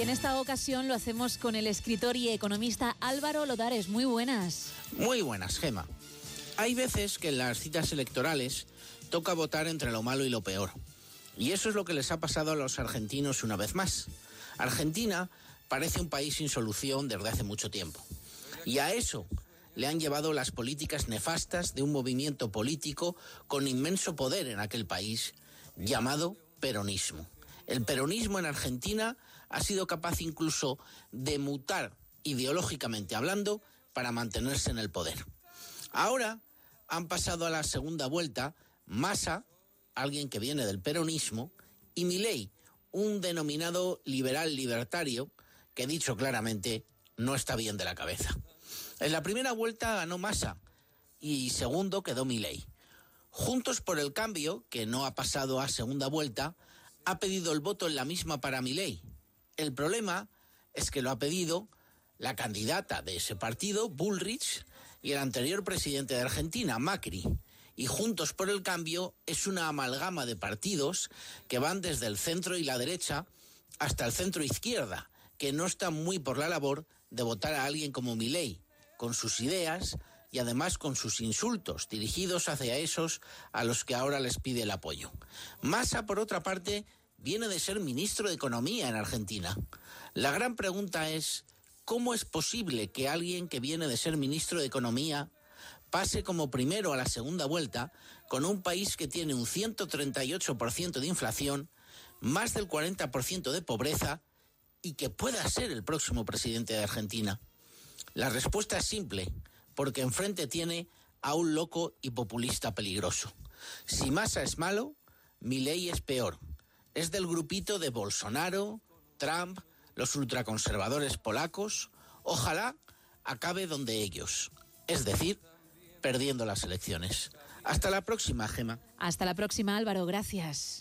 Y en esta ocasión lo hacemos con el escritor y economista Álvaro Lodares. Muy buenas. Muy buenas, Gema. Hay veces que en las citas electorales toca votar entre lo malo y lo peor. Y eso es lo que les ha pasado a los argentinos una vez más. Argentina parece un país sin solución desde hace mucho tiempo. Y a eso le han llevado las políticas nefastas de un movimiento político con inmenso poder en aquel país llamado peronismo. El peronismo en Argentina ha sido capaz incluso de mutar ideológicamente hablando para mantenerse en el poder. Ahora han pasado a la segunda vuelta Massa, alguien que viene del peronismo, y Milei, un denominado liberal libertario que dicho claramente no está bien de la cabeza. En la primera vuelta ganó Massa y segundo quedó Milei. Juntos por el cambio, que no ha pasado a segunda vuelta, ha pedido el voto en la misma para Milei. El problema es que lo ha pedido la candidata de ese partido, Bullrich, y el anterior presidente de Argentina, Macri. Y Juntos por el Cambio es una amalgama de partidos que van desde el centro y la derecha hasta el centro izquierda, que no están muy por la labor de votar a alguien como Milei, con sus ideas y además con sus insultos dirigidos hacia esos a los que ahora les pide el apoyo. Massa, por otra parte, viene de ser ministro de Economía en Argentina. La gran pregunta es, ¿cómo es posible que alguien que viene de ser ministro de Economía pase como primero a la segunda vuelta con un país que tiene un 138% de inflación, más del 40% de pobreza y que pueda ser el próximo presidente de Argentina? La respuesta es simple, porque enfrente tiene a un loco y populista peligroso. Si Massa es malo, mi ley es peor. Es del grupito de Bolsonaro, Trump, los ultraconservadores polacos. Ojalá acabe donde ellos, es decir, perdiendo las elecciones. Hasta la próxima, Gema. Hasta la próxima, Álvaro. Gracias.